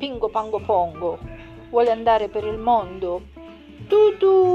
Pingo Pango Pongo vuole andare per il mondo. Tutu!